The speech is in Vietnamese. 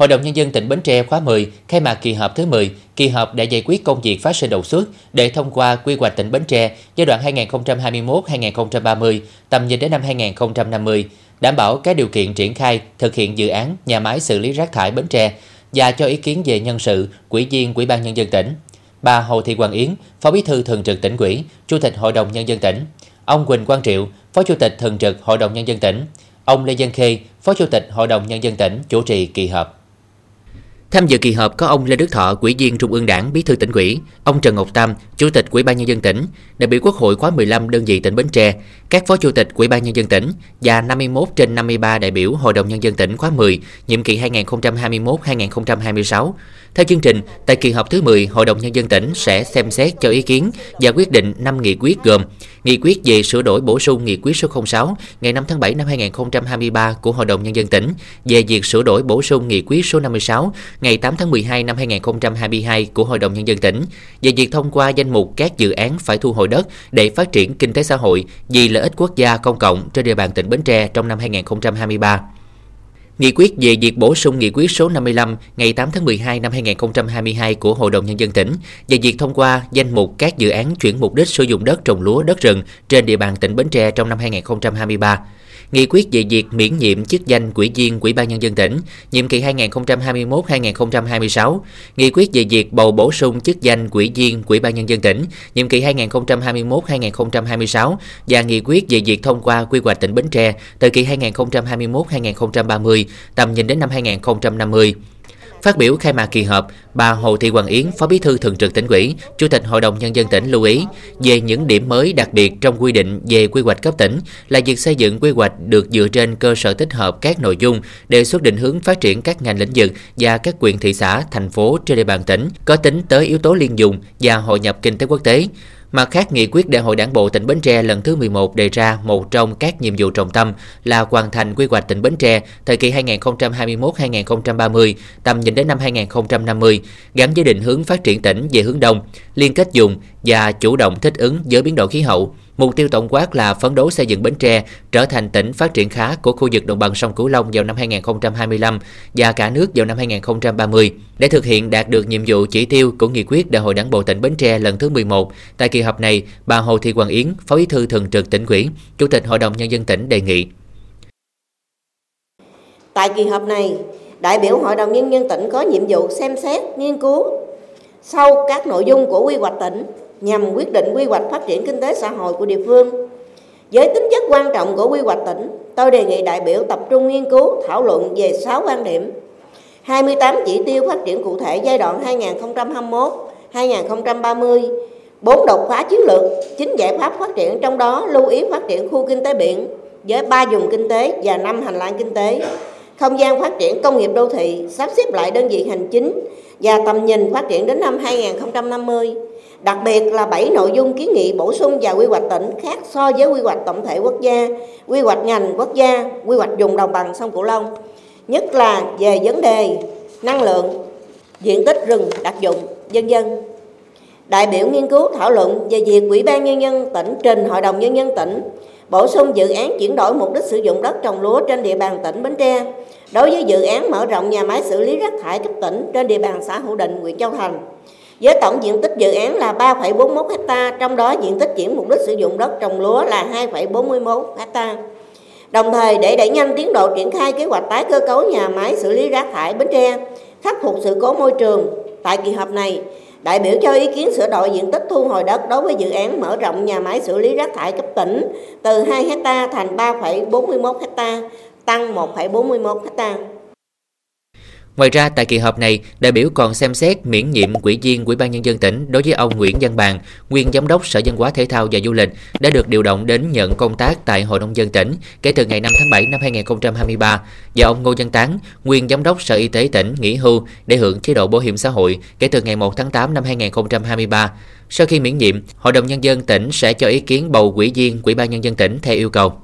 Hội đồng Nhân dân tỉnh Bến Tre khóa 10 khai mạc kỳ họp thứ 10, kỳ họp đã giải quyết công việc phát sinh đột xuất để thông qua quy hoạch tỉnh Bến Tre giai đoạn 2021-2030, tầm nhìn đến năm 2050, đảm bảo các điều kiện triển khai, thực hiện dự án nhà máy xử lý rác thải Bến Tre và cho ý kiến về nhân sự, quỹ viên quỹ ban Nhân dân tỉnh. Bà Hồ Thị Hoàng Yến, Phó Bí thư Thường trực tỉnh ủy, Chủ tịch Hội đồng Nhân dân tỉnh. Ông Quỳnh Quang Triệu, Phó Chủ tịch Thường trực Hội đồng Nhân dân tỉnh. Ông Lê Dân Khê, Phó Chủ tịch Hội đồng Nhân dân tỉnh chủ trì kỳ họp. Tham dự kỳ họp có ông Lê Đức Thọ, Ủy viên Trung ương Đảng, Bí thư tỉnh ủy, ông Trần Ngọc Tam, Chủ tịch Ủy ban nhân dân tỉnh, đại biểu Quốc hội khóa 15 đơn vị tỉnh Bến Tre, các phó chủ tịch Ủy ban nhân dân tỉnh và 51 trên 53 đại biểu Hội đồng nhân dân tỉnh khóa 10, nhiệm kỳ 2021-2026. Theo chương trình, tại kỳ họp thứ 10, Hội đồng nhân dân tỉnh sẽ xem xét cho ý kiến và quyết định 5 nghị quyết gồm Nghị quyết về sửa đổi bổ sung Nghị quyết số 06 ngày 5 tháng 7 năm 2023 của Hội đồng Nhân dân tỉnh về việc sửa đổi bổ sung Nghị quyết số 56 ngày 8 tháng 12 năm 2022 của Hội đồng Nhân dân tỉnh về việc thông qua danh mục các dự án phải thu hồi đất để phát triển kinh tế xã hội vì lợi ích quốc gia công cộng trên địa bàn tỉnh Bến Tre trong năm 2023. Nghị quyết về việc bổ sung nghị quyết số 55 ngày 8 tháng 12 năm 2022 của Hội đồng Nhân dân tỉnh về việc thông qua danh mục các dự án chuyển mục đích sử dụng đất trồng lúa, đất rừng trên địa bàn tỉnh Bến Tre trong năm 2023 nghị quyết về việc miễn nhiệm chức danh quỹ viên Ủy ban nhân dân tỉnh nhiệm kỳ 2021-2026, nghị quyết về việc bầu bổ sung chức danh quỹ viên Ủy ban nhân dân tỉnh nhiệm kỳ 2021-2026 và nghị quyết về việc thông qua quy hoạch tỉnh Bến Tre thời kỳ 2021-2030, tầm nhìn đến năm 2050. Phát biểu khai mạc kỳ họp, bà Hồ Thị Hoàng Yến, Phó Bí thư Thường trực tỉnh ủy, Chủ tịch Hội đồng Nhân dân tỉnh lưu ý về những điểm mới đặc biệt trong quy định về quy hoạch cấp tỉnh là việc xây dựng quy hoạch được dựa trên cơ sở tích hợp các nội dung đề xuất định hướng phát triển các ngành lĩnh vực và các quyền thị xã, thành phố trên địa bàn tỉnh có tính tới yếu tố liên dùng và hội nhập kinh tế quốc tế. Mặt khác, nghị quyết Đại hội Đảng bộ tỉnh Bến Tre lần thứ 11 đề ra một trong các nhiệm vụ trọng tâm là hoàn thành quy hoạch tỉnh Bến Tre thời kỳ 2021-2030, tầm nhìn đến năm 2050, gắn với định hướng phát triển tỉnh về hướng đông, liên kết dùng và chủ động thích ứng với biến đổi khí hậu. Mục tiêu tổng quát là phấn đấu xây dựng Bến Tre trở thành tỉnh phát triển khá của khu vực đồng bằng sông Cửu Long vào năm 2025 và cả nước vào năm 2030. Để thực hiện đạt được nhiệm vụ chỉ tiêu của nghị quyết Đại hội Đảng bộ tỉnh Bến Tre lần thứ 11, tại kỳ họp này, bà Hồ Thị Hoàng Yến, Phó Bí thư Thường trực tỉnh ủy, Chủ tịch Hội đồng Nhân dân tỉnh đề nghị. Tại kỳ họp này, đại biểu Hội đồng Nhân dân tỉnh có nhiệm vụ xem xét, nghiên cứu sau các nội dung của quy hoạch tỉnh nhằm quyết định quy hoạch phát triển kinh tế xã hội của địa phương. Với tính chất quan trọng của quy hoạch tỉnh, tôi đề nghị đại biểu tập trung nghiên cứu, thảo luận về 6 quan điểm, 28 chỉ tiêu phát triển cụ thể giai đoạn 2021-2030, 4 đột phá chiến lược, 9 giải pháp phát triển trong đó lưu ý phát triển khu kinh tế biển với 3 vùng kinh tế và 5 hành lang kinh tế, không gian phát triển công nghiệp đô thị, sắp xếp lại đơn vị hành chính và tầm nhìn phát triển đến năm 2050 Đặc biệt là 7 nội dung kiến nghị bổ sung vào quy hoạch tỉnh khác so với quy hoạch tổng thể quốc gia, quy hoạch ngành quốc gia, quy hoạch vùng đồng bằng sông Cửu Long, nhất là về vấn đề năng lượng, diện tích rừng đặc dụng, dân dân. Đại biểu nghiên cứu thảo luận về việc Ủy ban Nhân dân tỉnh trình Hội đồng Nhân dân tỉnh bổ sung dự án chuyển đổi mục đích sử dụng đất trồng lúa trên địa bàn tỉnh Bến Tre đối với dự án mở rộng nhà máy xử lý rác thải cấp tỉnh trên địa bàn xã Hữu Định, huyện Châu Thành với tổng diện tích dự án là 3,41 ha, trong đó diện tích chuyển mục đích sử dụng đất trồng lúa là 2,41 ha. Đồng thời để đẩy nhanh tiến độ triển khai kế hoạch tái cơ cấu nhà máy xử lý rác thải Bến Tre, khắc phục sự cố môi trường, tại kỳ họp này, đại biểu cho ý kiến sửa đổi diện tích thu hồi đất đối với dự án mở rộng nhà máy xử lý rác thải cấp tỉnh từ 2 hecta thành 3,41 hecta tăng 1,41 hectare. Ngoài ra, tại kỳ họp này, đại biểu còn xem xét miễn nhiệm quỹ viên Ủy ban nhân dân tỉnh đối với ông Nguyễn Văn Bàn, nguyên giám đốc Sở Văn hóa Thể thao và Du lịch đã được điều động đến nhận công tác tại Hội nông dân tỉnh kể từ ngày 5 tháng 7 năm 2023 và ông Ngô Văn Tán, nguyên giám đốc Sở Y tế tỉnh nghỉ hưu để hưởng chế độ bảo hiểm xã hội kể từ ngày 1 tháng 8 năm 2023. Sau khi miễn nhiệm, Hội đồng nhân dân tỉnh sẽ cho ý kiến bầu quỹ viên Ủy ban nhân dân tỉnh theo yêu cầu.